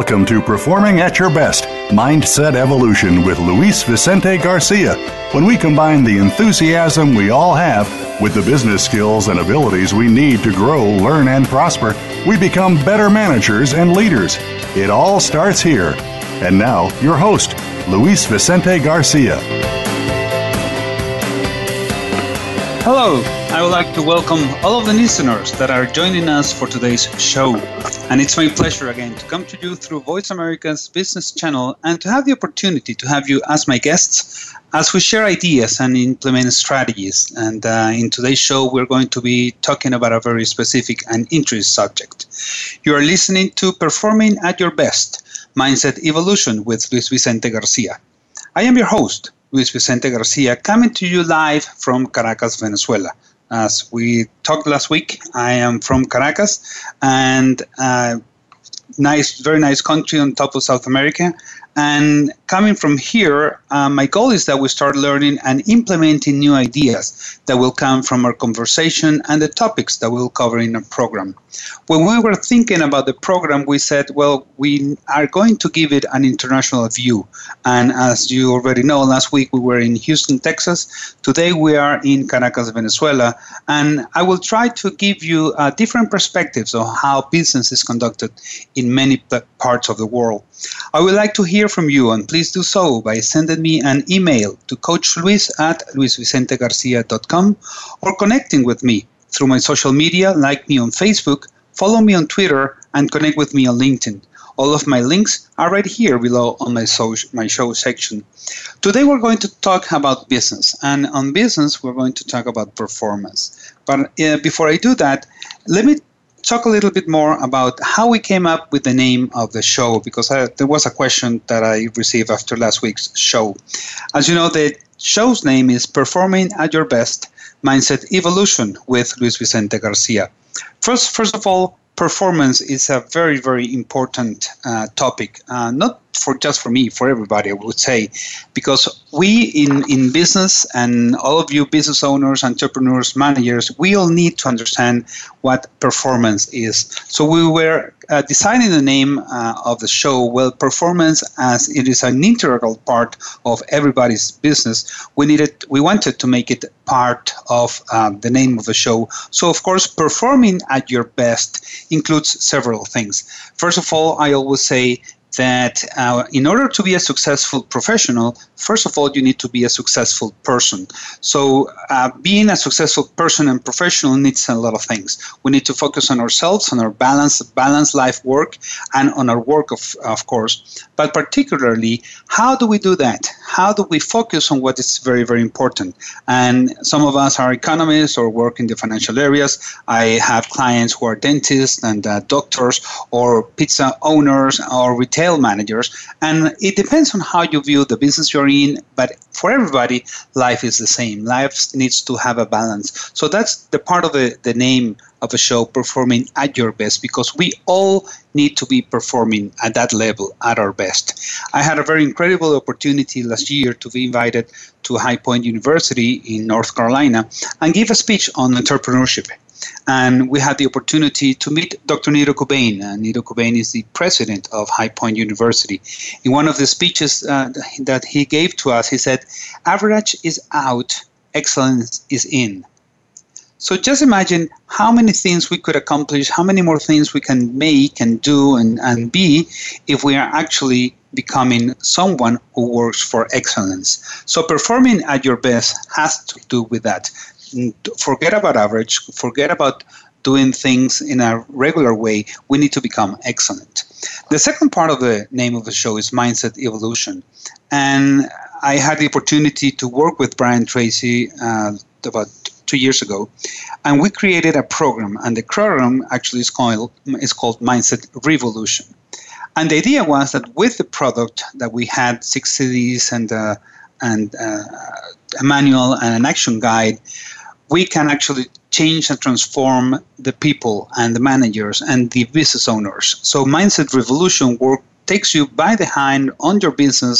Welcome to Performing at Your Best Mindset Evolution with Luis Vicente Garcia. When we combine the enthusiasm we all have with the business skills and abilities we need to grow, learn, and prosper, we become better managers and leaders. It all starts here. And now, your host, Luis Vicente Garcia. Hello, I would like to welcome all of the listeners that are joining us for today's show. And it's my pleasure again to come to you through Voice America's business channel and to have the opportunity to have you as my guests as we share ideas and implement strategies. And uh, in today's show, we're going to be talking about a very specific and interesting subject. You are listening to Performing at Your Best Mindset Evolution with Luis Vicente Garcia. I am your host, Luis Vicente Garcia, coming to you live from Caracas, Venezuela. As we talked last week, I am from Caracas, and uh, nice, very nice country on top of South America. And coming from here, uh, my goal is that we start learning and implementing new ideas that will come from our conversation and the topics that we'll cover in our program. When we were thinking about the program, we said, well, we are going to give it an international view. And as you already know, last week we were in Houston, Texas. Today we are in Caracas, Venezuela. And I will try to give you uh, different perspectives of how business is conducted in many parts of the world. I would like to hear from you, and please do so by sending me an email to coachluis at luisvicentegarcia.com or connecting with me through my social media, like me on Facebook, follow me on Twitter, and connect with me on LinkedIn. All of my links are right here below on my, so, my show section. Today we're going to talk about business, and on business we're going to talk about performance. But uh, before I do that, let me talk a little bit more about how we came up with the name of the show because I, there was a question that I received after last week's show. As you know, the show's name is Performing at Your Best Mindset Evolution with Luis Vicente Garcia. First, first of all, performance is a very, very important uh, topic, uh, not for just for me, for everybody, I would say, because we in, in business and all of you business owners, entrepreneurs, managers, we all need to understand what performance is. So we were uh, deciding the name uh, of the show, well, performance as it is an integral part of everybody's business, we needed, we wanted to make it part of um, the name of the show. So of course, performing at your best includes several things. First of all, I always say that uh, in order to be a successful professional, first of all, you need to be a successful person. So, uh, being a successful person and professional needs a lot of things. We need to focus on ourselves, on our balance, balance life work, and on our work, of, of course. But particularly, how do we do that? How do we focus on what is very, very important? And some of us are economists or work in the financial areas. I have clients who are dentists and uh, doctors or pizza owners or retail managers. And it depends on how you view the business you're in, but for everybody, life is the same. Life needs to have a balance. So that's the part of the, the name of a show, Performing at Your Best, because we all need to be performing at that level at our best. I had a very incredible opportunity last year to be invited to High Point University in North Carolina and give a speech on entrepreneurship. And we had the opportunity to meet Dr. Nido Qubein. Uh, Nido Qubein is the president of High Point University. In one of the speeches uh, that he gave to us, he said, Average is out, excellence is in. So just imagine how many things we could accomplish, how many more things we can make and do and, and be if we are actually becoming someone who works for excellence. So performing at your best has to do with that forget about average, forget about doing things in a regular way. We need to become excellent. The second part of the name of the show is Mindset Evolution. And I had the opportunity to work with Brian Tracy uh, about two years ago, and we created a program, and the program actually is called is called Mindset Revolution. And the idea was that with the product that we had six CDs and uh, and uh, a manual and an action guide, we can actually change and transform the people and the managers and the business owners. So Mindset Revolution work takes you by the hand on your business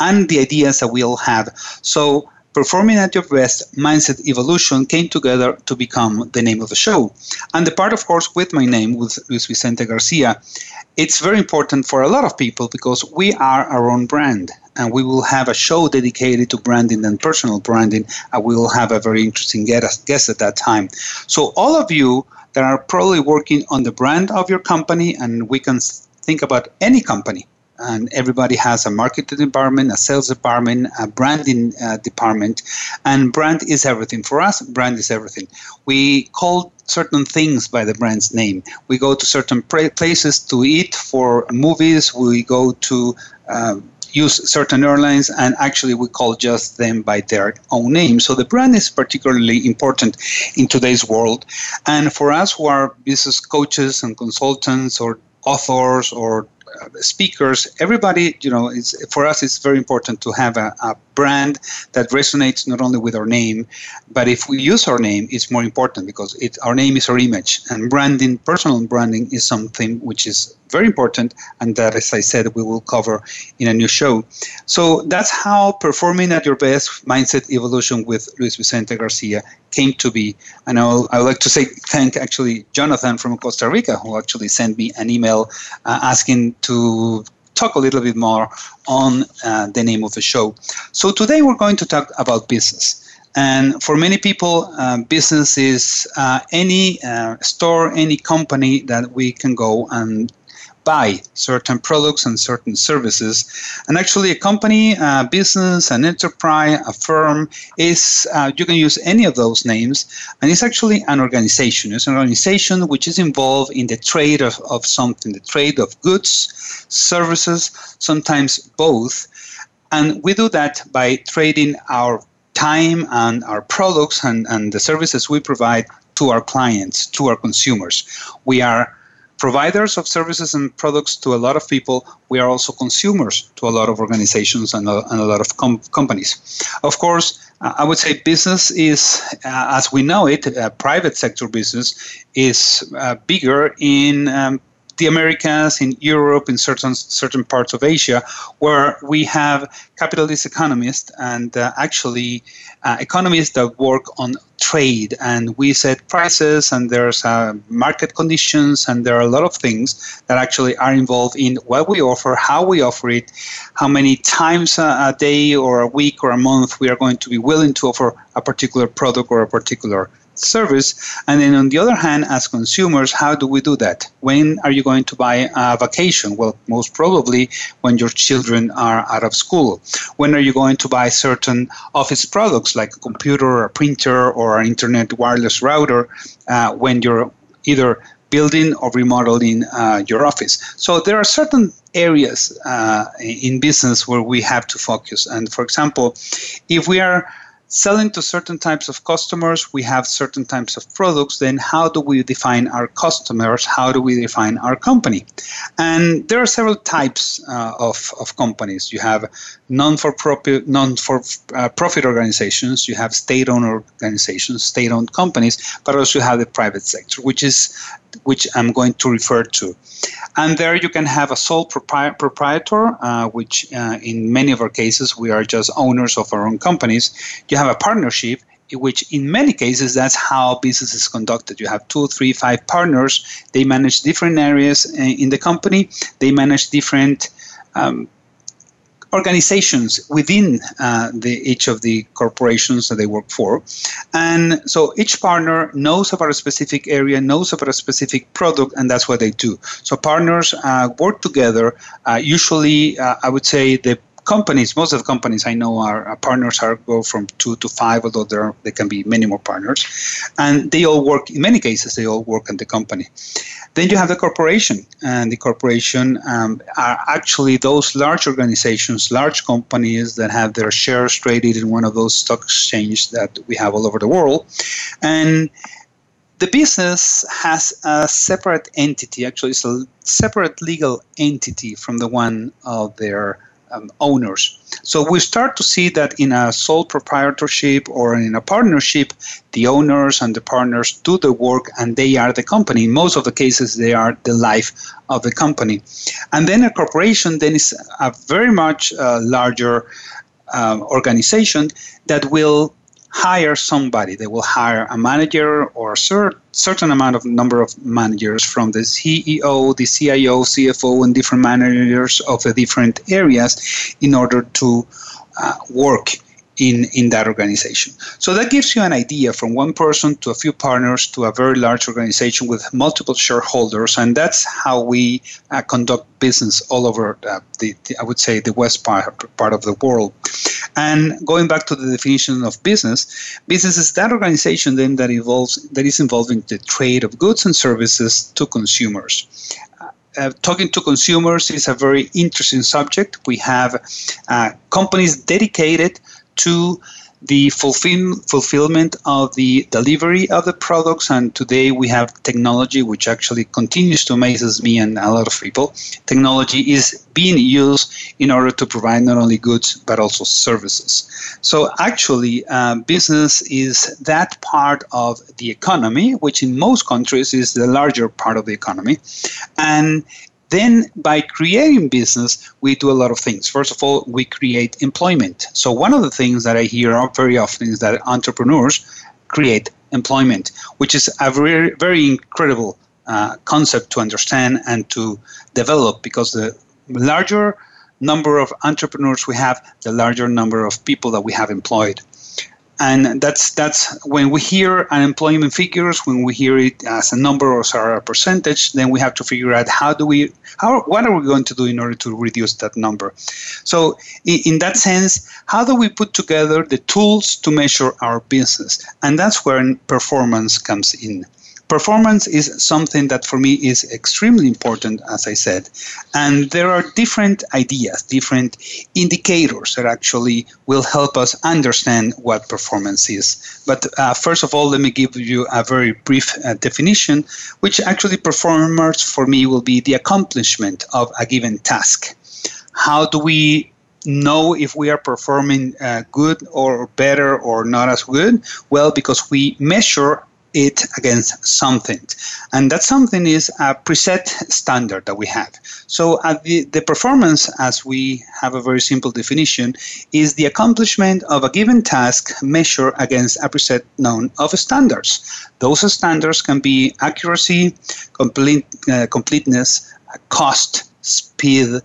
and the ideas that we all have. So Performing at Your Best Mindset Evolution came together to become the name of the show. And the part, of course, with my name, with Luis Vicente Garcia, it's very important for a lot of people because we are our own brand and we will have a show dedicated to branding and personal branding and we will have a very interesting guest at that time so all of you that are probably working on the brand of your company and we can think about any company and everybody has a marketing department, a sales department, a branding uh, department, and brand is everything. For us, brand is everything. We call certain things by the brand's name. We go to certain places to eat for movies. We go to uh, use certain airlines, and actually we call just them by their own name. So the brand is particularly important in today's world. And for us who are business coaches and consultants or authors or speakers, everybody, you know, it's, for us, it's very important to have a, a, brand that resonates not only with our name, but if we use our name, it's more important because it, our name is our image. And branding, personal branding, is something which is very important, and that, as I said, we will cover in a new show. So that's how performing at your best mindset evolution with Luis Vicente Garcia came to be. And I would like to say thank actually Jonathan from Costa Rica, who actually sent me an email uh, asking to talk a little bit more on uh, the name of the show. So today we're going to talk about business. And for many people, uh, business is uh, any uh, store, any company that we can go and buy certain products and certain services. And actually, a company, a business, an enterprise, a firm is, uh, you can use any of those names, and it's actually an organization. It's an organization which is involved in the trade of, of something, the trade of goods, services, sometimes both. And we do that by trading our time and our products and, and the services we provide to our clients, to our consumers. We are providers of services and products to a lot of people. We are also consumers to a lot of organizations and a, and a lot of com- companies. Of course, uh, I would say business is, uh, as we know it, uh, private sector business is uh, bigger in um, the Americas, in Europe, in certain certain parts of Asia, where we have capitalist economists and uh, actually uh, economists that work on trade. And we set prices and there's uh, market conditions and there are a lot of things that actually are involved in what we offer how we offer it how many times a, a day or a week or a month we are going to be willing to offer a particular product or a particular service. And then on the other hand, as consumers, how do we do that? When are you going to buy a vacation? Well, most probably when your children are out of school. When are you going to buy certain office products like a computer, or a printer, or an internet wireless router uh, when you're either building or remodeling uh, your office? So there are certain areas uh, in business where we have to focus. And for example, if we are selling to certain types of customers, we have certain types of products, then how do we define our customers? How do we define our company? And there are several types uh, of, of companies. You have non-for-profit, non-for-profit uh, organizations, you have state-owned organizations, state-owned companies, but also you have the private sector, which is which I'm going to refer to. And there you can have a sole propri- proprietor, uh, which uh, in many of our cases we are just owners of our own companies. You have a partnership, which in many cases that's how business is conducted. You have two, three, five partners. They manage different areas uh, in the company. They manage different um, organizations within uh, the, each of the corporations that they work for. And so each partner knows about a specific area, knows about a specific product, and that's what they do. So partners uh, work together. Uh, usually, uh, I would say the companies, most of the companies I know are, are partners are go from two to five, although there there can be many more partners, and they all work. In many cases, they all work in the company. Then you have the corporation, and the corporation um, are actually those large organizations, large companies that have their shares traded in one of those stock exchanges that we have all over the world, and the business has a separate entity. Actually, it's a separate legal entity from the one of their um, owners. So we start to see that in a sole proprietorship or in a partnership, the owners and the partners do the work and they are the company. In most of the cases, they are the life of the company. And then a corporation then is a very much uh, larger uh, organization that will hire somebody. They will hire a manager or a cer- certain amount of number of managers from the CEO, the CIO, CFO, and different managers of the different areas in order to uh, work in, in that organization. So that gives you an idea from one person to a few partners to a very large organization with multiple shareholders, and that's how we uh, conduct business all over uh, the, the, I would say, the west part, part of the world. And going back to the definition of business, business is that organization then that involves that is involved in the trade of goods and services to consumers. Uh, talking to consumers is a very interesting subject. We have uh, companies dedicated to the fulfill, fulfillment of the delivery of the products. And today we have technology which actually continues to amaze me and a lot of people. Technology is being used in order to provide not only goods but also services. So actually, uh, business is that part of the economy, which in most countries is the larger part of the economy. And then, by creating business, we do a lot of things. First of all, we create employment. So, one of the things that I hear very often is that entrepreneurs create employment, which is a very, very incredible uh, concept to understand and to develop because the larger number of entrepreneurs we have, the larger number of people that we have employed and that's that's when we hear unemployment figures when we hear it as a number or as a percentage then we have to figure out how do we how what are we going to do in order to reduce that number? So in, in that sense how do we put together the tools to measure our business? And that's where performance comes in performance is something that for me is extremely important, as I said. And there are different ideas, different indicators that actually will help us understand what performance is. But uh, first of all, let me give you a very brief uh, definition, which actually performance for me will be the accomplishment of a given task. How do we know if we are performing uh, good or better or not as good? Well, because we measure it against something. And that something is a preset standard that we have. So the, the performance, as we have a very simple definition, is the accomplishment of a given task measured against a preset known of standards. Those standards can be accuracy, complete, uh, completeness, cost, speed,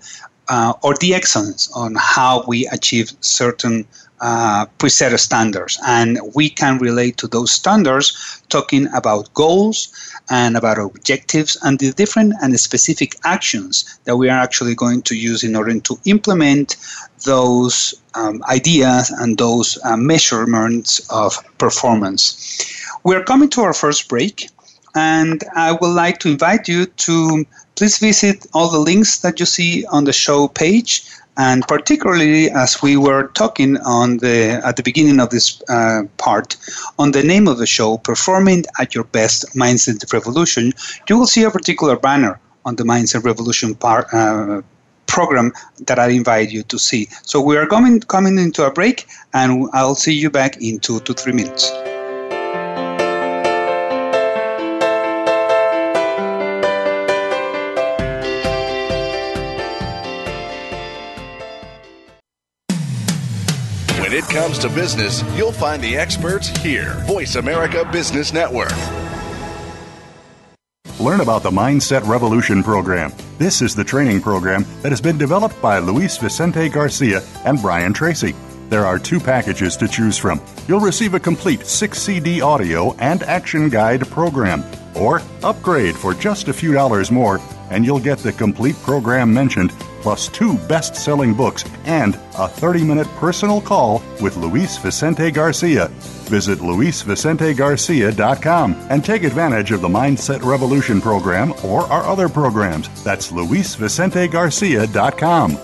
uh, or the excellence on how we achieve certain uh, preset standards. And we can relate to those standards talking about goals and about objectives and the different and specific actions that we are actually going to use in order to implement those um, ideas and those uh, measurements of performance. We're coming to our first break, and I would like to invite you to please visit all the links that you see on the show page and particularly as we were talking on the at the beginning of this uh, part on the name of the show performing at your best mindset revolution you will see a particular banner on the mindset revolution part uh, program that i invite you to see. So we are coming coming into a break and i'll see you back in two to three minutes comes to business, you'll find the experts here. Voice America Business Network. Learn about the Mindset Revolution program. This is the training program that has been developed by Luis Vicente Garcia and Brian Tracy. There are two packages to choose from. You'll receive a complete 6 CD audio and action guide program, or upgrade for just a few dollars more, and you'll get the complete program mentioned plus two best selling books, and a 30 minute personal call with Luis Vicente Garcia. Visit luisvicentegarcia.com and take advantage of the Mindset Revolution program or our other programs. That's luisvicentegarcia.com.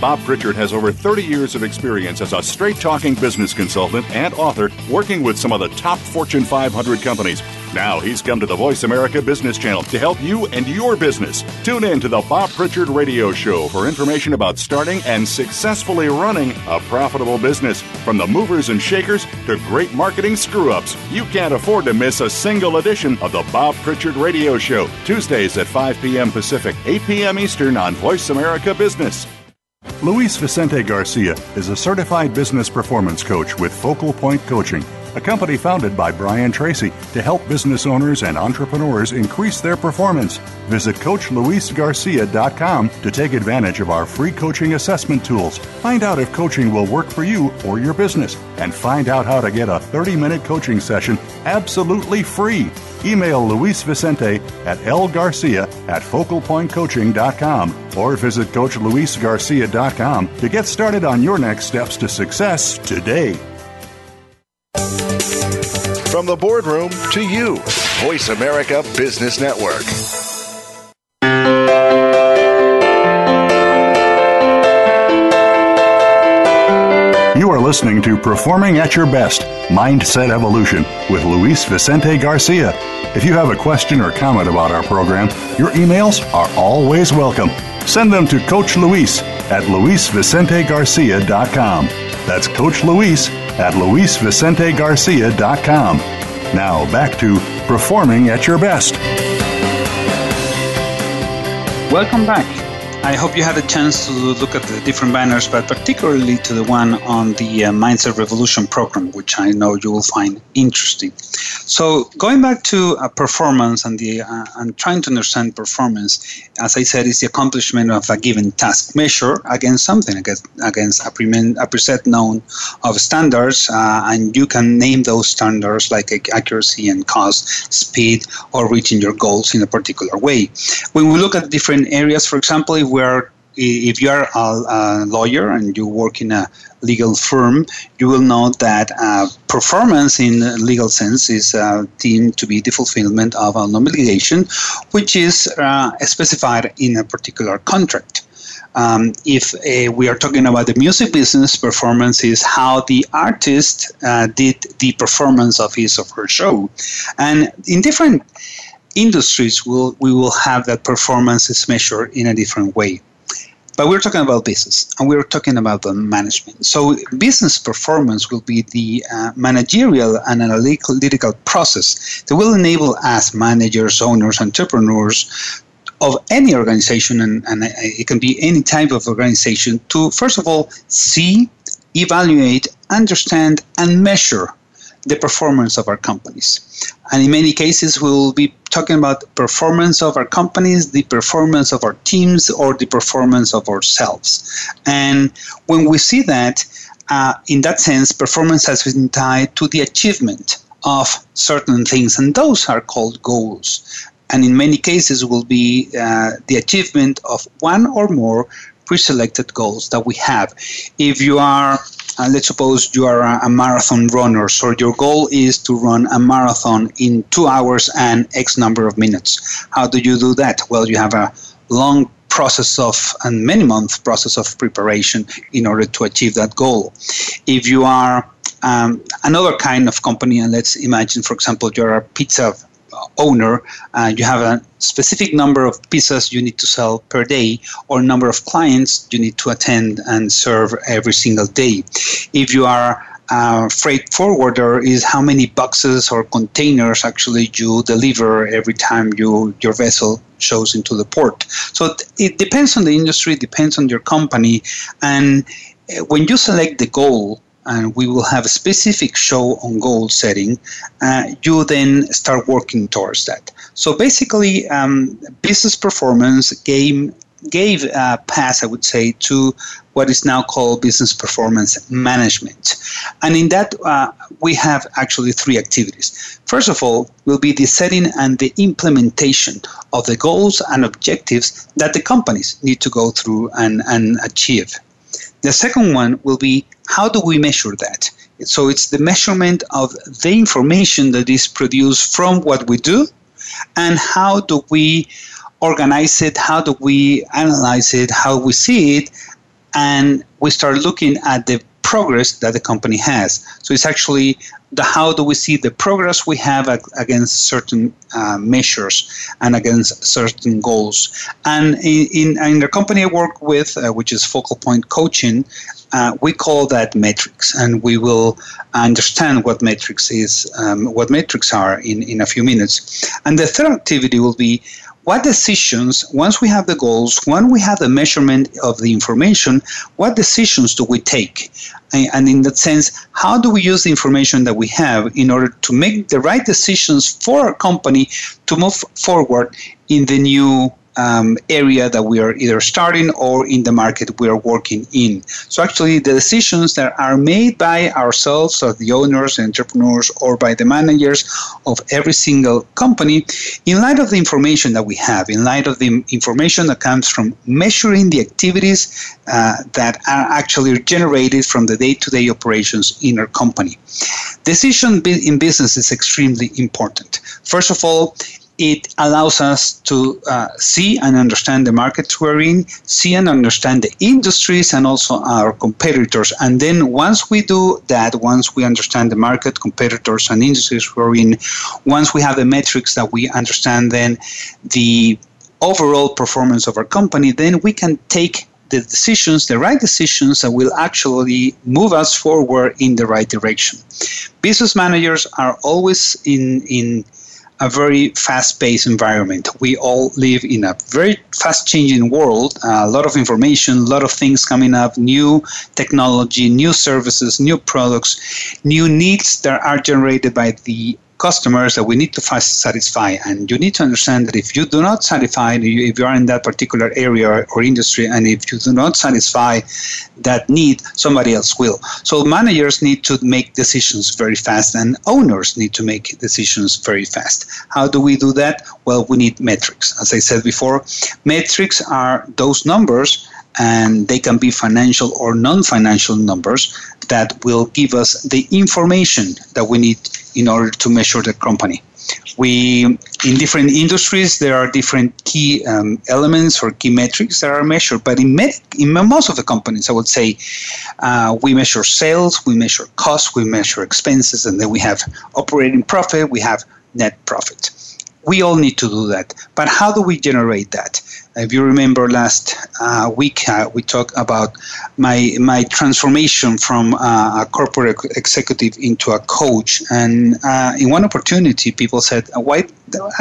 Bob Pritchard has over 30 years of experience as a straight talking business consultant and author working with some of the top Fortune 500 companies. Now he's come to the Voice America Business Channel to help you and your business. Tune in to the Bob Pritchard Radio Show for information about starting and successfully running a profitable business. From the movers and shakers to great marketing screw ups, you can't afford to miss a single edition of the Bob Pritchard Radio Show. Tuesdays at 5 p.m. Pacific, 8 p.m. Eastern on Voice America Business. Luis Vicente Garcia is a certified business performance coach with Focal Point Coaching, a company founded by Brian Tracy to help business owners and entrepreneurs increase their performance. Visit CoachLuisGarcia.com to take advantage of our free coaching assessment tools. Find out if coaching will work for you or your business, and find out how to get a 30 minute coaching session absolutely free. Email Luis Vicente at lgarcia at focalpointcoaching.com or visit CoachLuisGarcia.com to get started on your next steps to success today. From the boardroom to you, Voice America Business Network. You are listening to Performing at Your Best Mindset Evolution with Luis Vicente Garcia. If you have a question or comment about our program, your emails are always welcome. Send them to Coach Luis at luisvicentegarcia.com. That's Coach Luis at luisvicentegarcia.com. Now back to Performing at Your Best. Welcome back. I hope you had a chance to look at the different banners, but particularly to the one on the uh, Mindset Revolution program, which I know you will find interesting. So, going back to uh, performance and the uh, and trying to understand performance, as I said, is the accomplishment of a given task measure against something, against, against a, pre- a preset known of standards, uh, and you can name those standards like accuracy and cost, speed, or reaching your goals in a particular way. When we look at different areas, for example, if where if you are a, a, lawyer and you work in a legal firm, you will know that uh, performance in legal sense is uh, deemed to be the fulfillment of an obligation, which is uh, specified in a particular contract. Um, if uh, we are talking about the music business, performance is how the artist uh, did the performance of his or her show. And in different industries will we will have that performance is measured in a different way. But we're talking about business and we're talking about the management. So, business performance will be the uh, managerial and analytical process that will enable us, managers, owners, entrepreneurs, of any organization, and, and it can be any type of organization, to first of all see, evaluate, understand, and measure the performance of our companies. And in many cases, we will be talking about performance of our companies, the performance of our teams, or the performance of ourselves. And when we see that, uh, in that sense, performance has been tied to the achievement of certain things, and those are called goals. And in many cases, will be uh, the achievement of one or more pre-selected goals that we have. If you are uh, let's suppose you are a, a, marathon runner, so your goal is to run a marathon in two hours and X number of minutes. How do you do that? Well, you have a long process of and many month process of preparation in order to achieve that goal. If you are um, another kind of company, and let's imagine, for example, you're a pizza owner, uh, you have a specific number of pizzas you need to sell per day or number of clients you need to attend and serve every single day. If you are a freight forwarder is how many boxes or containers actually you deliver every time you your vessel shows into the port. So it depends on the industry, depends on your company, and eh, when you select the goal and we will have a specific show on goal setting, uh, you then start working towards that. So basically, um, business performance game gave a pass, I would say, to what is now called business performance management. And in that, uh, we have actually three activities. First of all, will be the setting and the implementation of the goals and objectives that the companies need to go through and, and achieve. The second one will be how do we measure that? So it's the measurement of the information that is produced from what we do and how do we organize it, how do we analyze it, how we see it, and we start looking at the progress that the company has. So it's actually the how do we see the progress we have against certain uh, measures and against certain goals. And in, in, in the company I work with, uh, which is Focal Point Coaching, uh, we call that metrics, and we will understand what metrics is, um, what metrics are in, in a few minutes. And the third activity will be what decisions, once we have the goals, once we have the measurement of the information, what decisions do we take? And in that sense, how do we use the information that we have in order to make the right decisions for our company to move forward in the new um, area that we are either starting or in the market we are working in. So actually, the decisions that are made by ourselves, or the owners, entrepreneurs, or by the managers of every single company, in light of the information that we have, in light of the information that comes from measuring the activities uh, that are actually generated from the day-to-day operations in our company. Decision in business is extremely important. First of all, it allows us to uh, see and understand the markets we're in, see and understand the industries and also our competitors. And then once we do that, once we understand the market, competitors, and industries we're in, once we have the metrics that we understand, then the overall performance of our company, then we can take the decisions, the right decisions that will actually move us forward in the right direction. Business managers are always in in a very fast-paced environment. We all live in a very fast-changing world. Uh, a lot of information, a lot of things coming up, new technology, new services, new products, new needs that are generated by the customers that we need to satisfy. And you need to understand that if you do not satisfy, if you are in that particular area or industry, and if you do not satisfy that need, somebody else will. So managers need to make decisions very fast, and owners need to make decisions very fast. How do we do that? Well, we need metrics. As I said before, metrics are those numbers and they can be financial or non financial numbers that will give us the information that we need in order to measure the company. We, in different industries, there are different key um, elements or key metrics that are measured. But in, med- in most of the companies, I would say, uh, we measure sales, we measure costs, we measure expenses, and then we have operating profit, we have net profit. We all need to do that. But how do we generate that? If you remember last uh, week, uh, we talked about my my transformation from uh, a corporate executive into a coach. And uh, in one opportunity, people said, "Why?"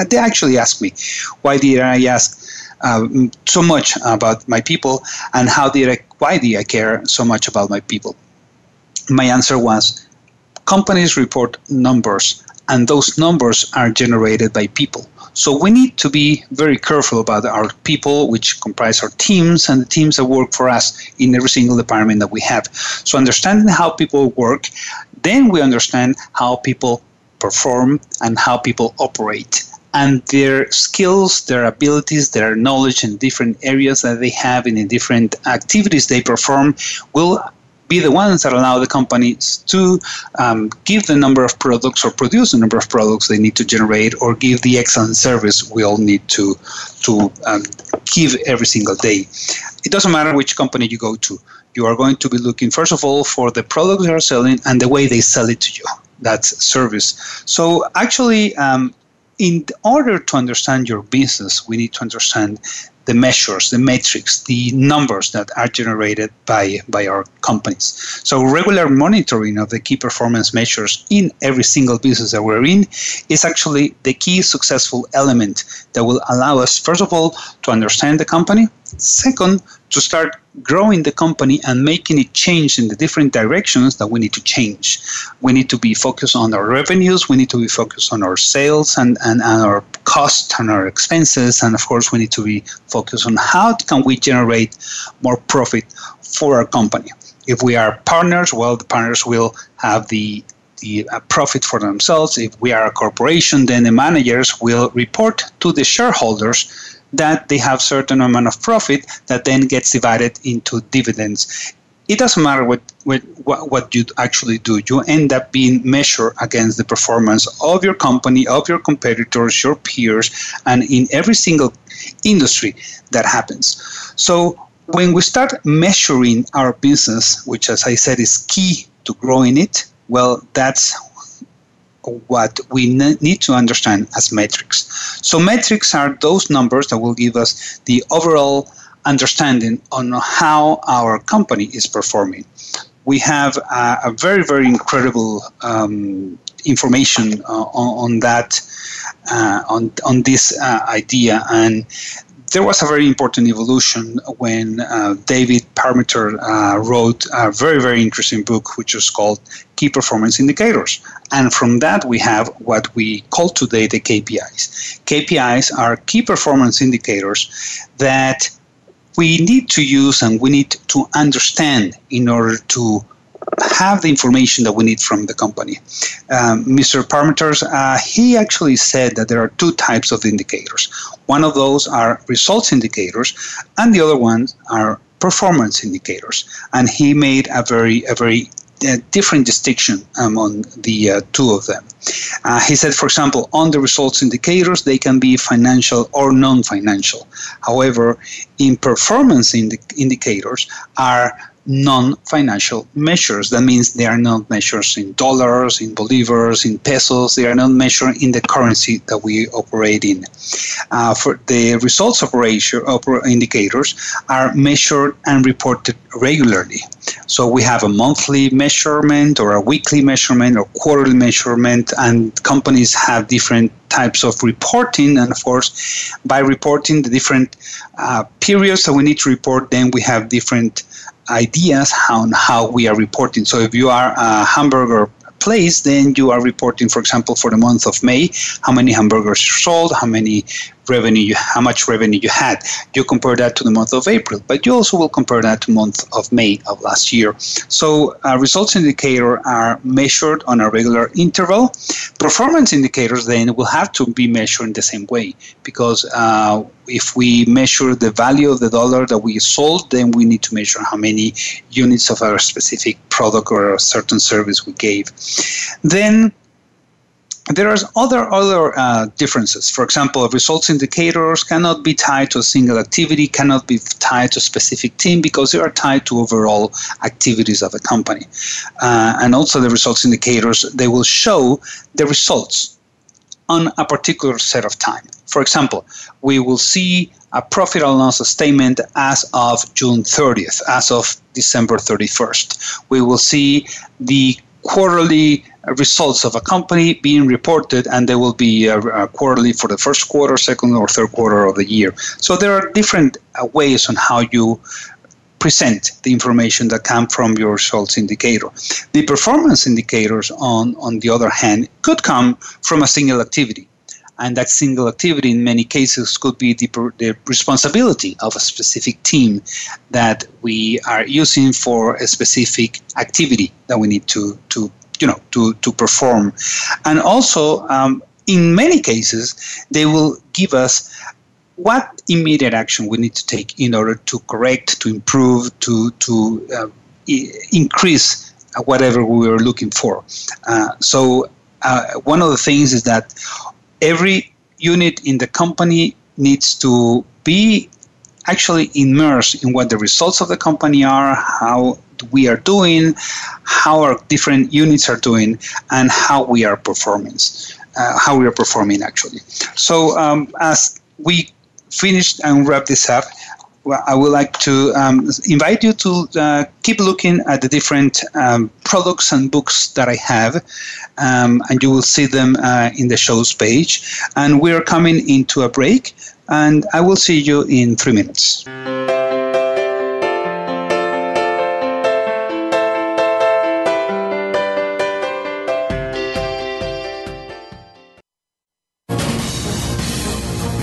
They actually asked me, "Why did I ask?" Uh, so much about my people, and how did I, why did I care so much about my people? My answer was, companies report numbers, and those numbers are generated by people. So we need to be very careful about our people, which comprise our teams and the teams that work for us in every single department that we have. So understanding how people work, then we understand how people perform and how people operate and their skills, their abilities, their knowledge in different areas that they have in the different activities they perform will be the ones that allow the companies to um, give the number of products or produce the number of products they need to generate or give the excellent service we all need to to um, give every single day. It doesn't matter which company you go to. You are going to be looking first of all for the products they are selling and the way they sell it to you. That's service. So actually, um, in order to understand your business, we need to understand the measures, the metrics, the numbers that are generated by, by our companies. So regular monitoring of the key performance measures in every single business that we're in is actually the key successful element that will allow us, first of all, to understand the company, second, to start growing the company and making it change in the different directions that we need to change. We need to be focused on our revenues, we need to be focused on our sales and, and, and our costs and our expenses, and of course we need to be focused on how can we generate more profit for our company. If we are partners, well, the partners will have the the uh, profit for themselves. If we are a corporation, then the managers will report to the shareholders that they have certain amount of profit that then gets divided into dividends. It doesn't matter what, what, what you actually do. You end up being measured against the performance of your company, of your competitors, your peers, and in every single industry that happens. So when we start measuring our business, which as I said is key to growing it, well, that's what we need to understand as metrics. So, metrics are those numbers that will give us the overall understanding on how our company is performing. We have a, a very, very incredible um, information uh, on, on, that, uh, on, on this uh, idea, and there was a very important evolution when uh, David Parmenter uh, wrote a very, very interesting book, which was called Key Performance Indicators. And from that, we have what we call today the KPIs. KPIs are key performance indicators that we need to use and we need to understand in order to have the information that we need from the company. Um, Mr. Parmenters, uh, he actually said that there are two types of indicators. One of those are results indicators, and the other ones are performance indicators. And he made a very, a very different distinction among the uh, two of them. Uh, he said, for example, on the results indicators, they can be financial or non financial. However, in performance indi- indicators are non-financial measures. That means they are not measures in dollars, in bolivars, in pesos. They are not measured in the currency that we operate in. Uh, for the results of ratio oper- indicators are measured and reported regularly. So we have a monthly measurement or a weekly measurement or quarterly measurement, and companies have different types of reporting. And of course, by reporting the different uh, periods that we need to report, then we have different ideas on how we are reporting. So if you are a hamburger place, then you are reporting, for example, for the month of May, how many hamburgers sold, how many revenue you, how much revenue you had. You compare that to the month of April, but you also will compare that to month of May of last year. So uh, results indicator are measured on a regular interval. Performance indicators then will have to be measured in the same way because uh, if we measure the value of the dollar that we sold, then we need to measure how many units of our specific product or a certain service we gave. Then there are other other uh, differences. For example, results indicators cannot be tied to a single activity, cannot be tied to a specific team because they are tied to overall activities of a company. Uh, and also, the results indicators they will show the results on a particular set of time. For example, we will see a profit and loss statement as of June 30th, as of December 31st. We will see the quarterly results of a company being reported, and they will be uh, uh, quarterly for the first quarter, second, or third quarter of the year. So there are different uh, ways on how you present the information that come from your results indicator. The performance indicators, on, on the other hand, could come from a single activity. And that single activity, in many cases, could be the, the responsibility of a specific team that we are using for a specific activity that we need to, to you know to to perform. And also um, in many cases they will give us what immediate action we need to take in order to correct to improve to to uh, increase whatever we were looking for. Uh, so uh, one of the things is that every unit in the company needs to be actually immersed in what the results of the company are, how we are doing, how our different units are doing, and how we are performing. Uh, how we are performing actually. So um, as we finished and wrap this up, I would like to um, invite you to uh, keep looking at the different um, products and books that I have, um, and you will see them uh, in the show's page. And we are coming into a break, and I will see you in three minutes.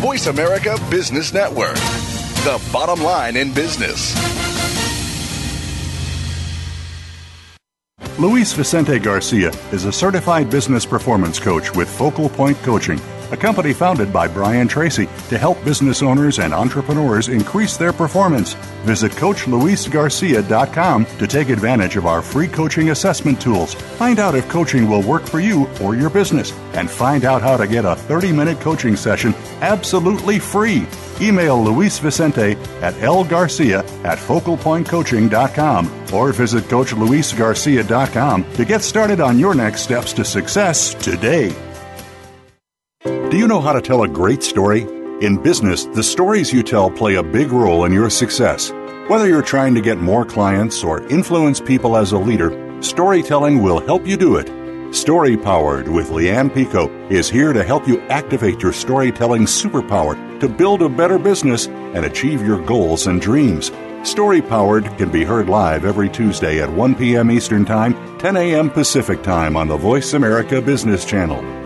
Voice America Business Network the bottom line in business. Luis Vicente Garcia is a certified business performance coach with Focal Point Coaching a company founded by Brian Tracy to help business owners and entrepreneurs increase their performance. Visit CoachLuisGarcia.com to take advantage of our free coaching assessment tools. Find out if coaching will work for you or your business, and find out how to get a 30 minute coaching session absolutely free. Email Luis Vicente at lgarcia at focalpointcoaching.com or visit CoachLuisGarcia.com to get started on your next steps to success today. Do you know how to tell a great story? In business, the stories you tell play a big role in your success. Whether you're trying to get more clients or influence people as a leader, storytelling will help you do it. Story Powered with Leanne Pico is here to help you activate your storytelling superpower to build a better business and achieve your goals and dreams. Story Powered can be heard live every Tuesday at 1 p.m. Eastern Time, 10 a.m. Pacific Time on the Voice America Business Channel.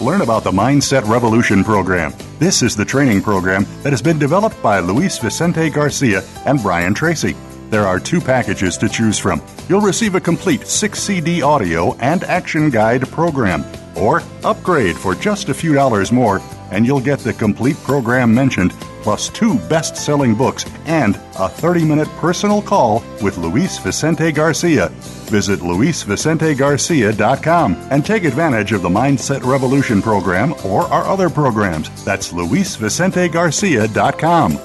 Learn about the Mindset Revolution program. This is the training program that has been developed by Luis Vicente Garcia and Brian Tracy. There are two packages to choose from. You'll receive a complete 6 CD audio and action guide program, or upgrade for just a few dollars more, and you'll get the complete program mentioned plus two best selling books and a 30 minute personal call with Luis Vicente Garcia. Visit LuisVicenteGarcia.com and take advantage of the Mindset Revolution program or our other programs. That's LuisVicenteGarcia.com.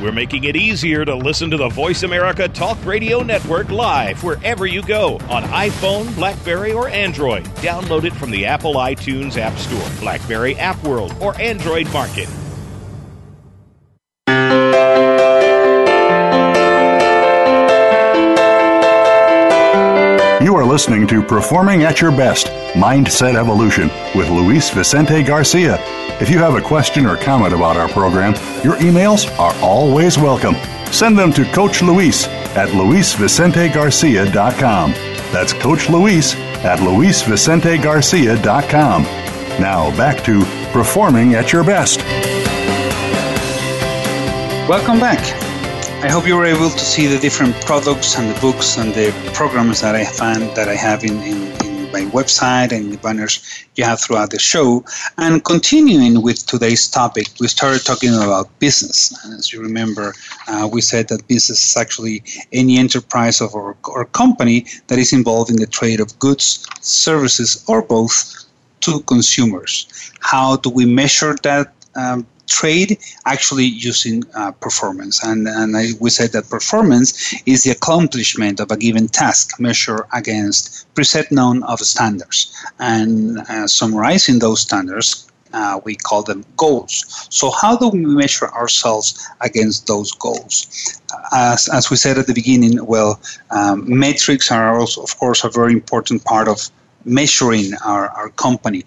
We're making it easier to listen to the Voice America Talk Radio Network live wherever you go on iPhone, Blackberry, or Android. Download it from the Apple iTunes App Store, Blackberry App World, or Android Market. Listening to Performing at Your Best Mindset Evolution with Luis Vicente Garcia. If you have a question or comment about our program, your emails are always welcome. Send them to Coach Luis at LuisVicenteGarcia.com. That's Coach Luis at LuisVicenteGarcia.com. Now back to Performing at Your Best. Welcome back. I hope you were able to see the different products and the books and the programs that I found that I have in, in, in my website and the banners you have throughout the show. And continuing with today's topic, we started talking about business. And as you remember, uh, we said that business is actually any enterprise of or, or company that is involved in the trade of goods, services, or both to consumers. How do we measure that? Um, trade actually using uh, performance. And, and I, we said that performance is the accomplishment of a given task measured against preset known of standards. And uh, summarizing those standards, uh, we call them goals. So, how do we measure ourselves against those goals? As, as we said at the beginning, well, um, metrics are also, of course, a very important part of measuring our, our company.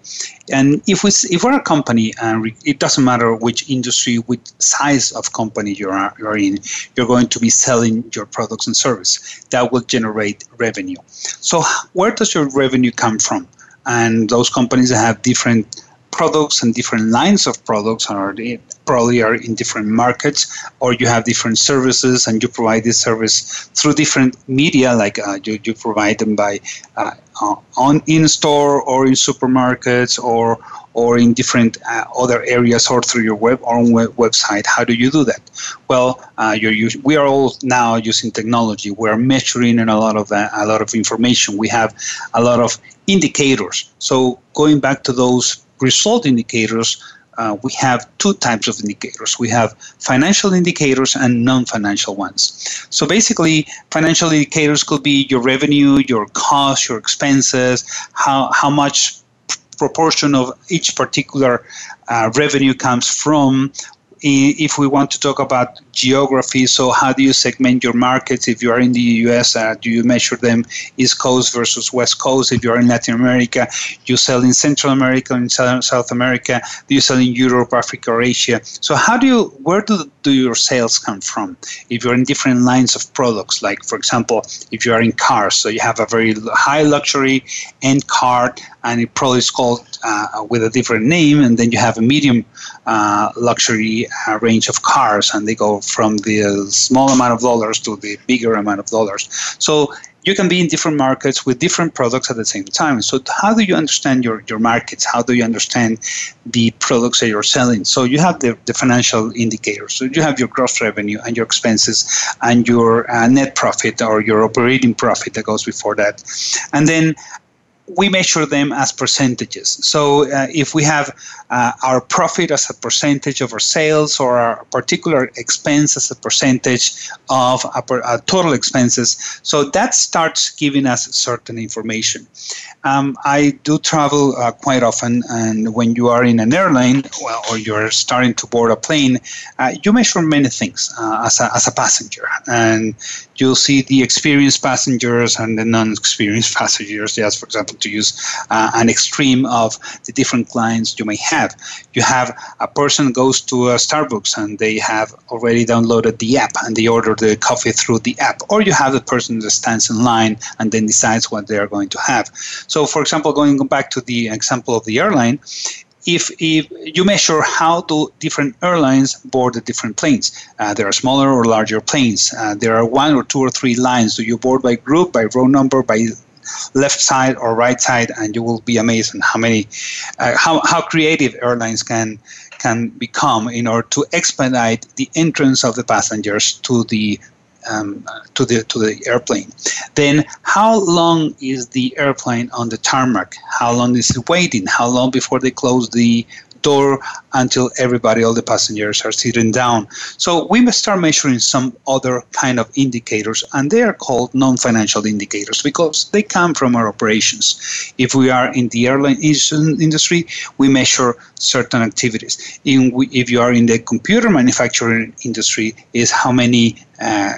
And if we if we're a company, and it doesn't matter which industry, which size of company you're, you're in, you're going to be selling your products and service. That will generate revenue. So where does your revenue come from? And those companies have different products and different lines of products are probably are in different markets or you have different services and you provide this service through different media like uh, you, you provide them by uh, uh on in store or in supermarkets or or in different uh, other areas or through your web own web website. How do you do that? Well uh, you're we are all now using technology. We're measuring and a lot of that, a lot of information. We have a lot of indicators. So going back to those result indicators, uh, we have two types of indicators. We have financial indicators and non financial ones. So basically, financial indicators could be your revenue, your cost, your expenses, how, how much proportion of each particular uh, revenue comes from if we want to talk about geography, so how do you segment your markets? If you are in the US, uh, do you measure them East Coast versus West Coast? If you are in Latin America, you sell in Central America in South America? Do you sell in Europe, Africa, or Asia? So how do you, where do, do your sales come from? If you're in different lines of products, like for example, if you are in cars, so you have a very high luxury end car, and it probably is called uh, with a different name, and then you have a medium uh, luxury uh, range of cars, and they go from the small amount of dollars to the bigger amount of dollars. So you can be in different markets with different products at the same time. So how do you understand your, your markets? How do you understand the products that you're selling? So you have the, the financial indicators. So you have your gross revenue and your expenses and your uh, net profit or your operating profit that goes before that. And then we measure them as percentages. So uh, if we have uh, our profit as a percentage of our sales or our particular expense as a percentage of our, our total expenses, so that starts giving us certain information. Um, I do travel uh, quite often, and when you are in an airline well, or you're starting to board a plane, uh, you measure many things uh, as, a, as a passenger. And you'll see the experienced passengers and the non experienced passengers, just for example, to use uh, an extreme of the different clients you may have. You have a person goes to a Starbucks and they have already downloaded the app and they order the coffee through the app, or you have the person that stands in line and then decides what they are going to have. So, for example, going back to the example of the airline, if, if you measure how do different airlines board the different planes, uh, there are smaller or larger planes. Uh, there are one or two or three lines. Do you board by group, by row number, by left side or right side? And you will be amazed at how many, uh, how, how creative airlines can can become in order to expedite the entrance of the passengers to the um, to the to the airplane. Then, how long is the airplane on the tarmac? How long is it waiting? How long before they close the door until everybody, all the passengers are sitting down. So we must start measuring some other kind of indicators, and they are called non-financial indicators because they come from our operations. If we are in the airline industry, we measure certain activities. In, if you are in the computer manufacturing industry, is how many uh,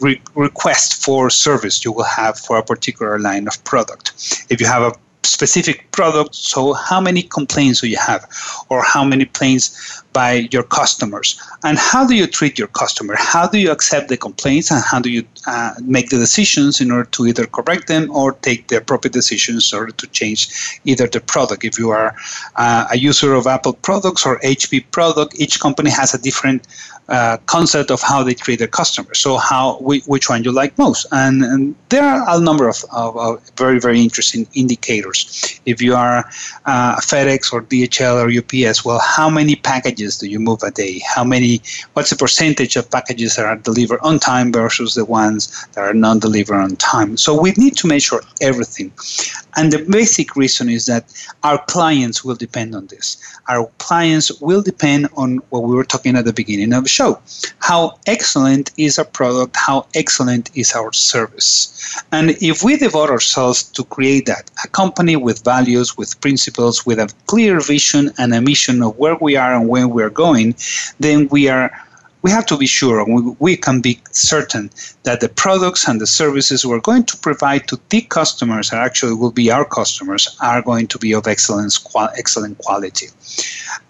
re- request for service you will have for a particular line of product. If you have a specific product, so how many complaints do you have, or how many complaints by your customers, and how do you treat your customer? How do you accept the complaints, and how do you uh, make the decisions in order to either correct them or take the appropriate decisions or to change either the product? If you are uh, a user of Apple products or HP product, each company has a different uh, concept of how they treat their customers. So how which one you like most, and, and there are a number of, of, of, very very interesting indicators. If you are uh, FedEx or DHL or UPS, well, how many packages do you move a day? How many? What's the percentage of packages that are delivered on time versus the ones that are not delivered on time? So we need to measure everything, and the basic reason is that our clients will depend on this. Our clients will depend on what we were talking at the beginning of show. How excellent is our product? How excellent is our service? And if we devote ourselves to create that, a company with values, with principles, with a clear vision and a mission of where we are and where we are going, then we are we have to be sure we, we can be certain that the products and the services we're going to provide to the customers that actually will be our customers are going to be of excellence, qual- excellent quality.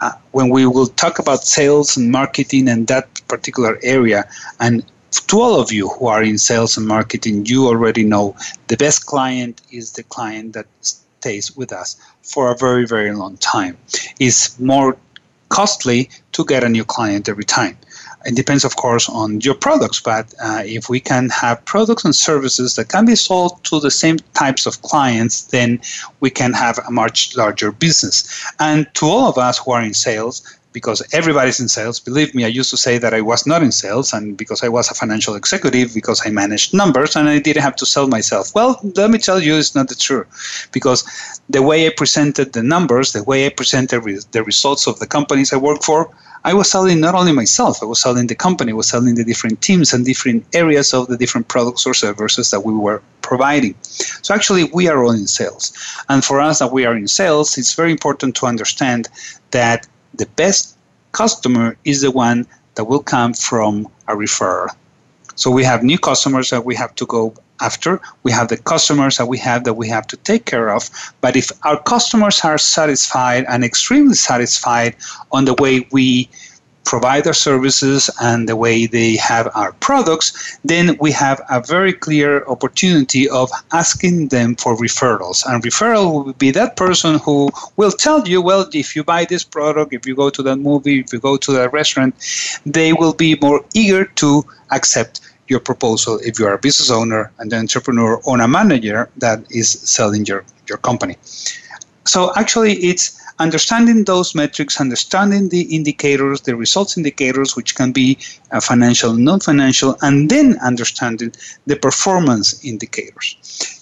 Uh, when we will talk about sales and marketing and that particular area, and to all of you who are in sales and marketing, you already know the best client is the client that stays with us for a very, very long time. It's more costly to get a new client every time. It depends, of course, on your products, but uh, if we can have products and services that can be sold to the same types of clients, then we can have a much larger business. And to all of us who are in sales, because everybody's in sales. Believe me, I used to say that I was not in sales, and because I was a financial executive, because I managed numbers, and I didn't have to sell myself. Well, let me tell you, it's not the truth, because the way I presented the numbers, the way I presented re- the results of the companies I work for, I was selling not only myself, I was selling the company, I was selling the different teams and different areas of the different products or services that we were providing. So actually, we are all in sales. And for us that we are in sales, it's very important to understand that the best customer is the one that will come from a referral. So we have new customers that we have to go after. We have the customers that we have that we have to take care of. But if our customers are satisfied and extremely satisfied on the way we provide our services and the way they have our products, then we have a very clear opportunity of asking them for referrals. And referral will be that person who will tell you, well, if you buy this product, if you go to that movie, if you go to that restaurant, they will be more eager to accept your proposal if you are a business owner, and an entrepreneur, or a manager that is selling your, your company. So actually, it's understanding those metrics, understanding the indicators, the results indicators, which can be uh, financial, non financial, and then understanding the performance indicators.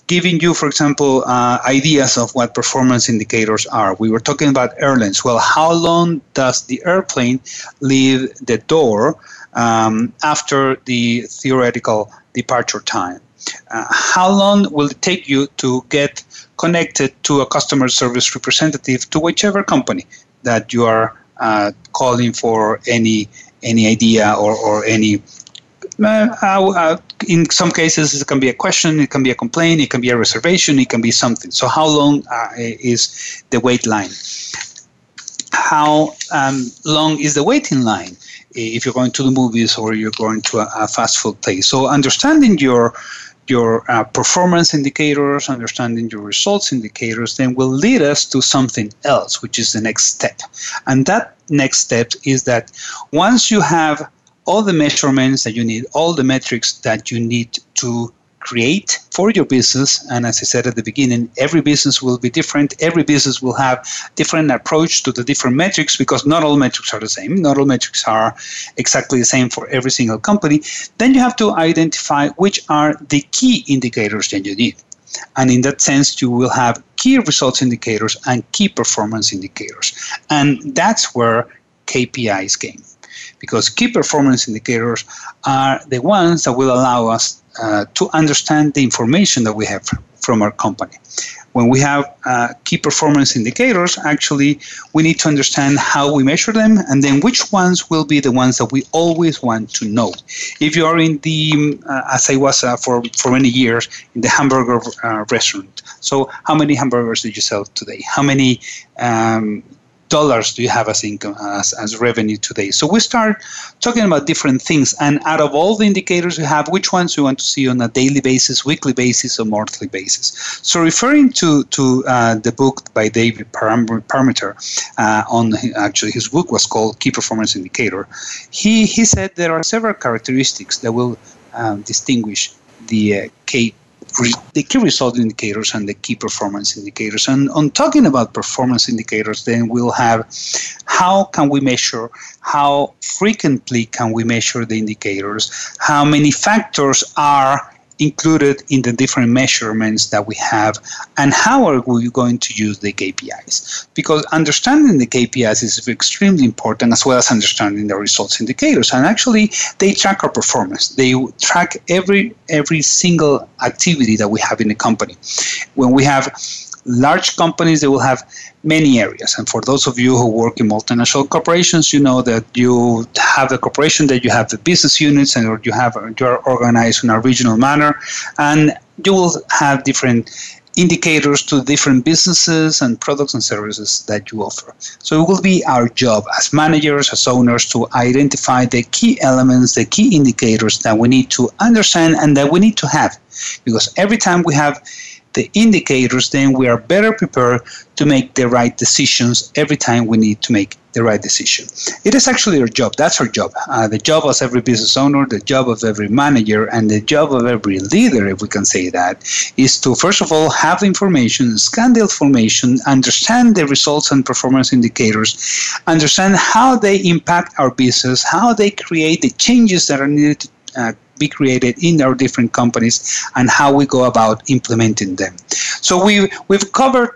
Giving you, for example, uh, ideas of what performance indicators are. We were talking about airlines. Well, how long does the airplane leave the door um, after the theoretical departure time? Uh, how long will it take you to get connected to a customer service representative to whichever company that you are uh, calling for any any idea or, or any uh, uh, in some cases it can be a question it can be a complaint it can be a reservation it can be something. So how long uh, is the wait line? How um, long is the waiting line if you're going to the movies or you're going to a, a fast food place so understanding your your uh, performance indicators, understanding your results indicators, then will lead us to something else, which is the next step. And that next step is that once you have all the measurements that you need, all the metrics that you need to create for your business. And as I said at the beginning, every business will be different. Every business will have different approach to the different metrics because not all metrics are the same. Not all metrics are exactly the same for every single company. Then you have to identify which are the key indicators that you need. And in that sense, you will have key results indicators and key performance indicators. And that's where KPIs came. Because key performance indicators are the ones that will allow us uh, to understand the information that we have from our company. When we have uh, key performance indicators, actually, we need to understand how we measure them and then which ones will be the ones that we always want to know. If you are in the, uh, as I was uh, for, for many years, in the hamburger uh, restaurant, so how many hamburgers did you sell today? How many um, dollars do you have as income as, as revenue today? So we start talking about different things and out of all the indicators we have which ones we want to see on a daily basis weekly basis or monthly basis? So referring to to uh, the book by David Parmenter uh, on actually his book was called key performance indicator he he said there are several characteristics that will um, distinguish the uh, K the key result indicators and the key performance indicators. And on talking about performance indicators, then we'll have how can we measure, how frequently can we measure the indicators, how many factors are included in the different measurements that we have and how are we going to use the KPIs because understanding the KPIs is extremely important as well as understanding the results indicators. And actually they track our performance. They track every every single activity that we have in the company. When we have large companies they will have many areas and for those of you who work in multinational corporations you know that you have the corporation that you have the business units and you have uh, you are organized in a regional manner and you will have different indicators to different businesses and products and services that you offer. So it will be our job as managers, as owners, to identify the key elements, the key indicators that we need to understand and that we need to have. Because every time we have the indicators, then we are better prepared to make the right decisions every time we need to make the right decision. It is actually our job. That's our job. Uh, the job of every business owner, the job of every manager, and the job of every leader, if we can say that, is to first of all have information, scan the information, understand the results and performance indicators, understand how they impact our business, how they create the changes that are needed to uh, be created in our different companies and how we go about implementing them. So we we've covered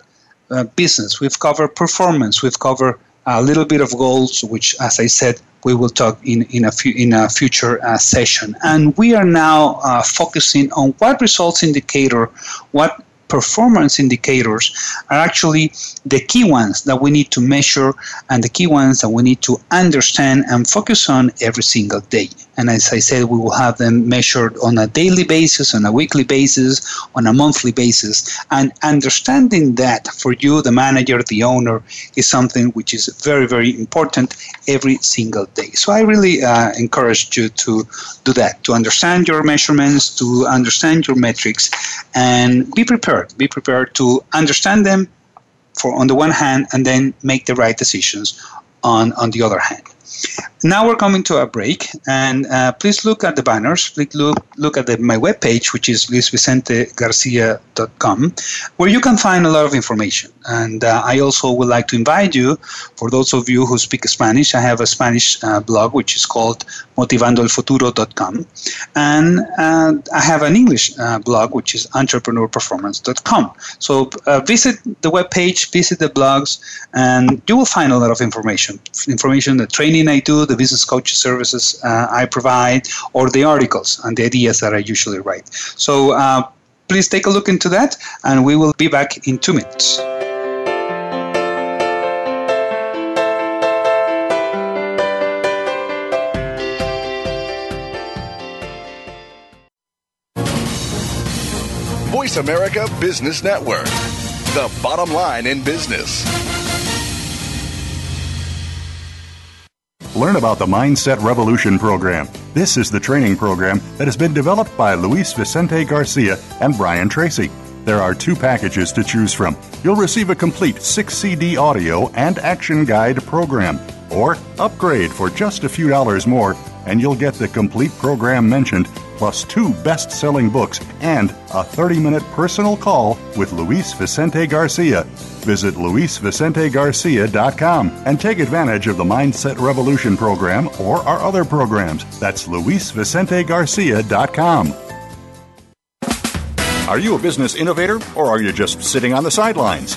uh, business, we've covered performance, we've covered a little bit of goals, which, as I said, we will talk in, in a few in a future uh, session. And we are now uh, focusing on what results indicator, what performance indicators are actually the key ones that we need to measure and the key ones that we need to understand and focus on every single day. And as I said, we will have them measured on a daily basis, on a weekly basis, on a monthly basis. And understanding that for you, the manager, the owner, is something which is very, very important every single day. So I really uh, encourage you to do that, to understand your measurements, to understand your metrics, and be prepared. Be prepared to understand them for on the one hand, and then make the right decisions on, on the other hand. Now we're coming to a break, and uh, please look at the banners. Please look, look at the, my webpage, which is luisvicentegarcia.com, where you can find a lot of information. And uh, I also would like to invite you, for those of you who speak Spanish, I have a Spanish uh, blog, which is called motivandoelfuturo.com. And uh, I have an English uh, blog, which is entrepreneurperformance.com. So uh, visit the webpage, visit the blogs, and you will find a lot of information. Information, the training I do, the business coach services uh, I provide, or the articles and the ideas that I usually write. So uh, please take a look into that, and we will be back in two minutes. Voice America Business Network, the bottom line in business. Learn about the Mindset Revolution program. This is the training program that has been developed by Luis Vicente Garcia and Brian Tracy. There are two packages to choose from. You'll receive a complete 6 CD audio and action guide program, or upgrade for just a few dollars more, and you'll get the complete program mentioned plus two best selling books and a 30 minute personal call with Luis Vicente Garcia. Visit luisvicentegarcia.com and take advantage of the Mindset Revolution program or our other programs. That's luisvicentegarcia.com. Are you a business innovator or are you just sitting on the sidelines?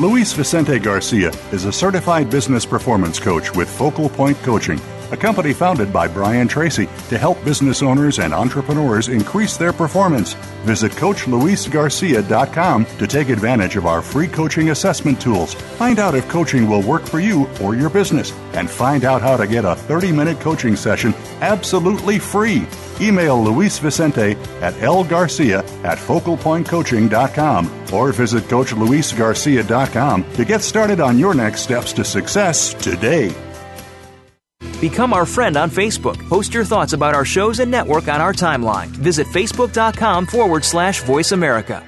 Luis Vicente Garcia is a certified business performance coach with Focal Point Coaching, a company founded by Brian Tracy to help business owners and entrepreneurs increase their performance. Visit CoachLuisGarcia.com to take advantage of our free coaching assessment tools. Find out if coaching will work for you or your business, and find out how to get a 30 minute coaching session absolutely free. Email Luis Vicente at lgarcia at focalpointcoaching.com or visit CoachLuisGarcia.com to get started on your next steps to success today. Become our friend on Facebook. Post your thoughts about our shows and network on our timeline. Visit facebook.com forward slash voice America.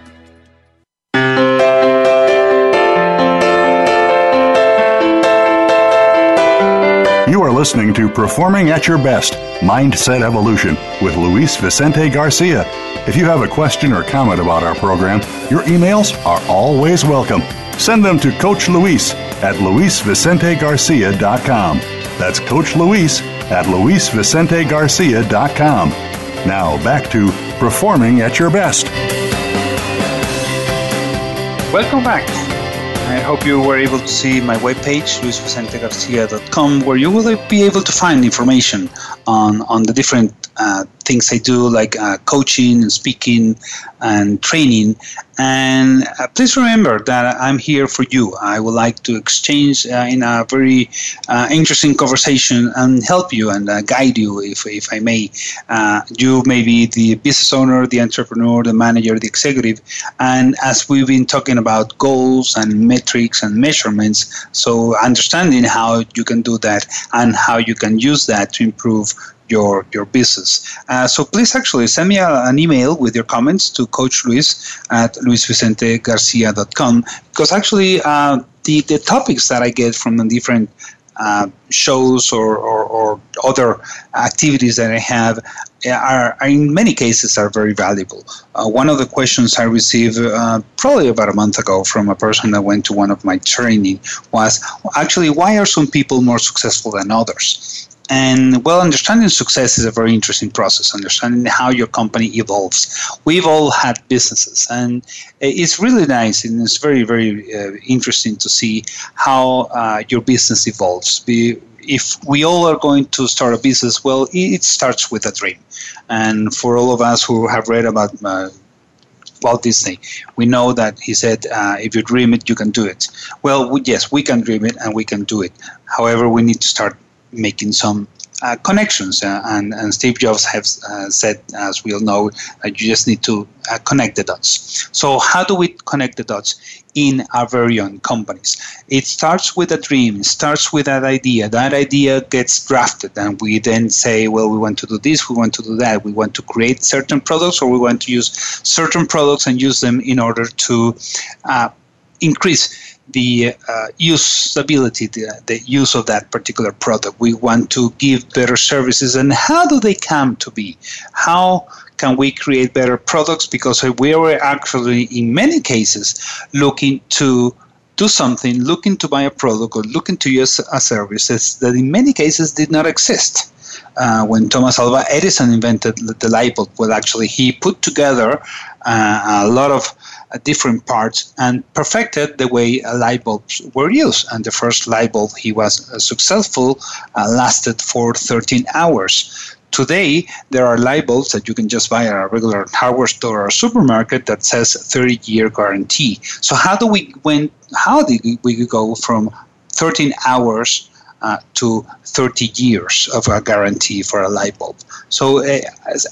You are listening to Performing at Your Best Mindset Evolution with Luis Vicente Garcia. If you have a question or comment about our program, your emails are always welcome. Send them to Coach Luis at luisvicentegarcia.com. That's Coach Luis at luisvicentegarcia.com. Now back to Performing at Your Best. Welcome back. I hope you were able to see my webpage, luisvicentegarcia.com, where you will be able to find information on, on the different uh, things I do, like uh, coaching and speaking and training. And uh, please remember that I'm here for you. I would like to exchange uh, in a very uh, interesting conversation and help you and uh, guide you, if, if I may. you may be the business owner, the entrepreneur, the manager, the executive. And as we've been talking about goals and metrics and measurements, so understanding how you can do that and how you can use that to improve your your business. Uh, so please actually send me a, an email with your comments to Coach Luis at luisvicentegarcia.com because actually uh, the, the topics that I get from the different uh, shows or, or, or, other activities that I have are, are, in many cases are very valuable. Uh, one of the questions I received uh, probably about a month ago from a person that went to one of my training was actually why are some people more successful than others? And well, understanding success is a very interesting process, understanding how your company evolves. We've all had businesses, and it's really nice and it's very, very uh, interesting to see how uh, your business evolves. If we all are going to start a business, well, it starts with a dream. And for all of us who have read about uh, Walt Disney, we know that he said, uh, if you dream it, you can do it. Well, we, yes, we can dream it and we can do it. However, we need to start making some uh, connections. Uh, and, and Steve Jobs has uh, said, as we all know, you just need to uh, connect the dots. So, how do we connect the dots? In our very own companies. It starts with a dream, it starts with that idea. That idea gets drafted, and we then say, well, we want to do this, we want to do that. We want to create certain products, or we want to use certain products and use them in order to uh, increase the uh, usability, the, the use of that particular product. We want to give better services. And how do they come to be? How can we create better products? Because we are actually, in many cases, looking to do something, looking to buy a product or looking to use a service that in many cases did not exist. Uh, when Thomas Alva Edison invented the light bulb, well, actually, he put together uh, a lot of different parts and perfected the way light bulbs were used. And the first light bulb he was uh, successful uh, lasted for 13 hours. Today, there are light bulbs that you can just buy at a regular hardware store or supermarket that says 30 year guarantee. So how do we when how did we go from 13 hours uh, to 30 years of a guarantee for a light bulb. So uh,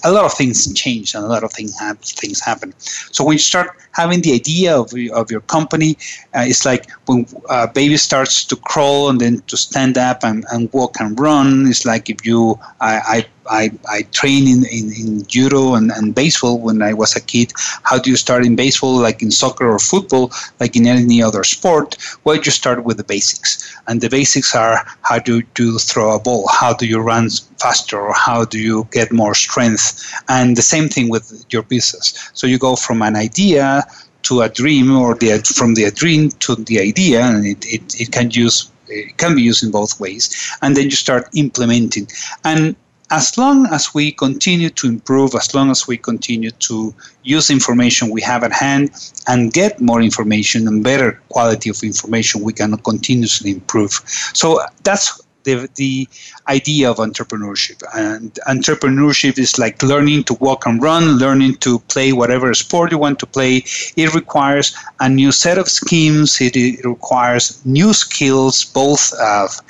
a lot of things change and a lot of things, have, things happen. So when you start having the idea of, of your company, uh, it's like when a baby starts to crawl and then to stand up and, and walk and run. It's like if you, I, I I, I trained in, in, in judo and, and baseball when I was a kid. How do you start in baseball, like in soccer or football, like in any other sport? Well, you start with the basics. And the basics are how do you throw a ball? How do you run faster? Or how do you get more strength? And the same thing with your business. So you go from an idea to a dream or the, from the dream to the idea, and it, it, it can use it can be used in both ways and then you start implementing and as long as we continue to improve, as long as we continue to use information we have at hand and get more information and better quality of information, we can continuously improve. So that's the, the idea of entrepreneurship. And entrepreneurship is like learning to walk and run, learning to play whatever sport you want to play. It requires a new set of schemes, it, it requires new skills, both of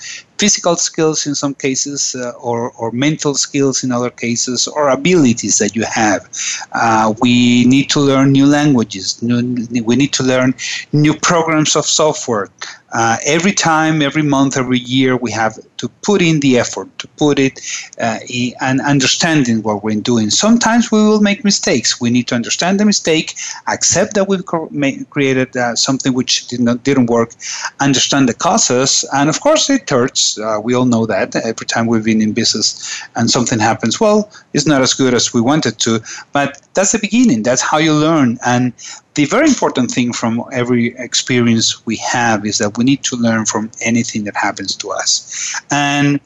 physical skills in some cases, uh, or, or mental skills in other cases, or abilities that you have. Uh, we need to learn new languages. New, we need to learn new programs of software. Uh, every time, every month, every year, we have to put in the effort to put it uh, and understanding what we're doing. Sometimes we will make mistakes. We need to understand the mistake, accept that we've created uh, something which did not didn't work, understand the causes, and of course it hurts. Uh, we all know that every time we've been in business and something happens, well, it's not as good as we wanted to, but that's the beginning. That's how you learn and the very important thing from every experience we have is that we need to learn from anything that happens to us. And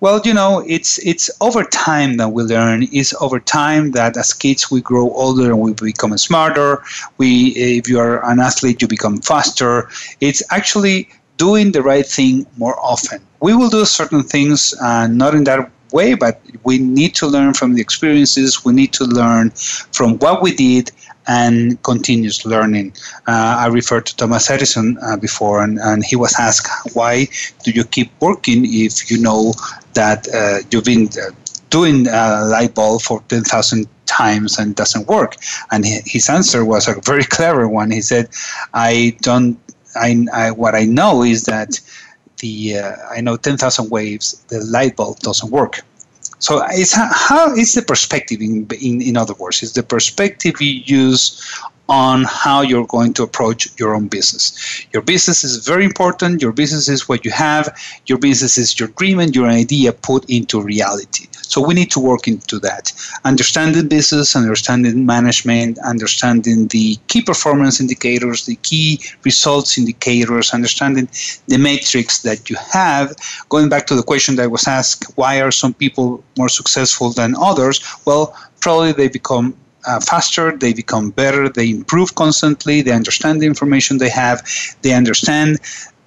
well, you know, it's it's over time that we learn. It's over time that as kids we grow older and we become smarter. We, if you are an athlete, you become faster. It's actually doing the right thing more often. We will do certain things, uh, not in that way, but we need to learn from the experiences. We need to learn from what we did and continuous learning. Uh, I referred to Thomas Edison uh, before, and, and he was asked, why do you keep working if you know that uh, you've been uh, doing a light bulb for 10,000 times and doesn't work? And his answer was a very clever one. He said, I don't, I, I what I know is that the, uh, I know 10,000 waves, the light bulb doesn't work. So it's how, how is the perspective in, in in other words, is the perspective you use on how you're going to approach your own business. Your business is very important. Your business is what you have. Your business is your dream and your idea put into reality. So we need to work into that. Understanding business, understanding management, understanding the key performance indicators, the key results indicators, understanding the metrics that you have. Going back to the question that was asked, why are some people more successful than others? Well, probably they become uh, faster, they become better, they improve constantly, they understand the information they have, they understand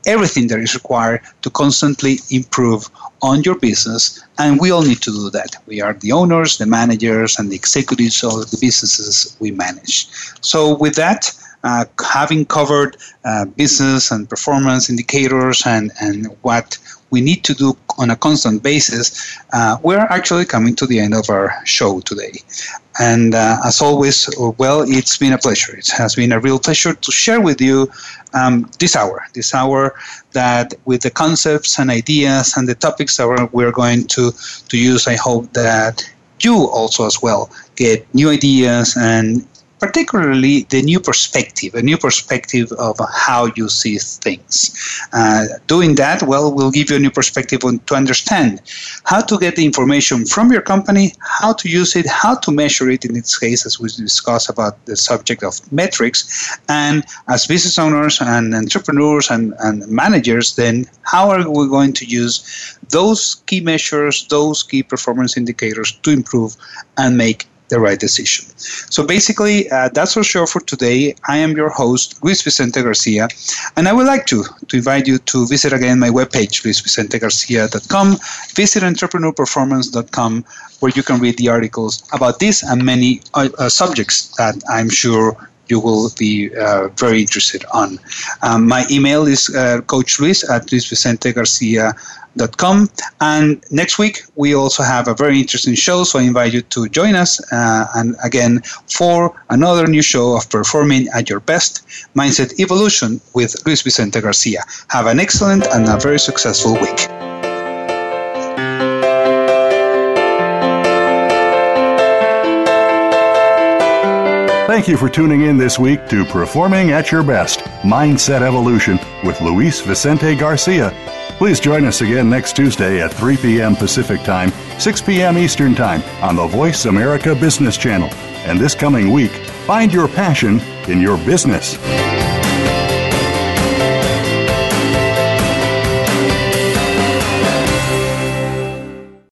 everything that is required to constantly improve on your business. And we all need to do that. We are the owners, the managers, and the executives of the businesses we manage. So, with that, uh, having covered uh, business and performance indicators and, and what we need to do on a constant basis, uh, we're actually coming to the end of our show today. And uh, as always, well, it's been a pleasure. It has been a real pleasure to share with you um, this hour, this hour that with the concepts and ideas and the topics that we're going to, to use, I hope that you also as well get new ideas and particularly the new perspective, a new perspective of how you see things. Uh, doing that, well, will give you a new perspective on, to understand how to get the information from your company, how to use it, how to measure it in its case, as we discussed about the subject of metrics. And as business owners and entrepreneurs and, and managers, then how are we going to use those key measures, those key performance indicators to improve and make the right decision. So basically, uh, that's our show for today. I am your host, Luis Vicente Garcia, and I would like to, to invite you to visit again my webpage, luisvicentegarcia.com, visit entrepreneurperformance.com, where you can read the articles about this and many uh, uh, subjects that I'm sure you will be uh, very interested on. Um, my email is uh, Coach Luis at luisvicentegarcia.com. And next week, we also have a very interesting show, so I invite you to join us. Uh, and again, for another new show of Performing at Your Best Mindset Evolution with Luis Vicente Garcia. Have an excellent and a very successful week. Thank you for tuning in this week to Performing at Your Best Mindset Evolution with Luis Vicente Garcia. Please join us again next Tuesday at 3 p.m. Pacific Time, 6 p.m. Eastern Time on the Voice America Business Channel. And this coming week, find your passion in your business.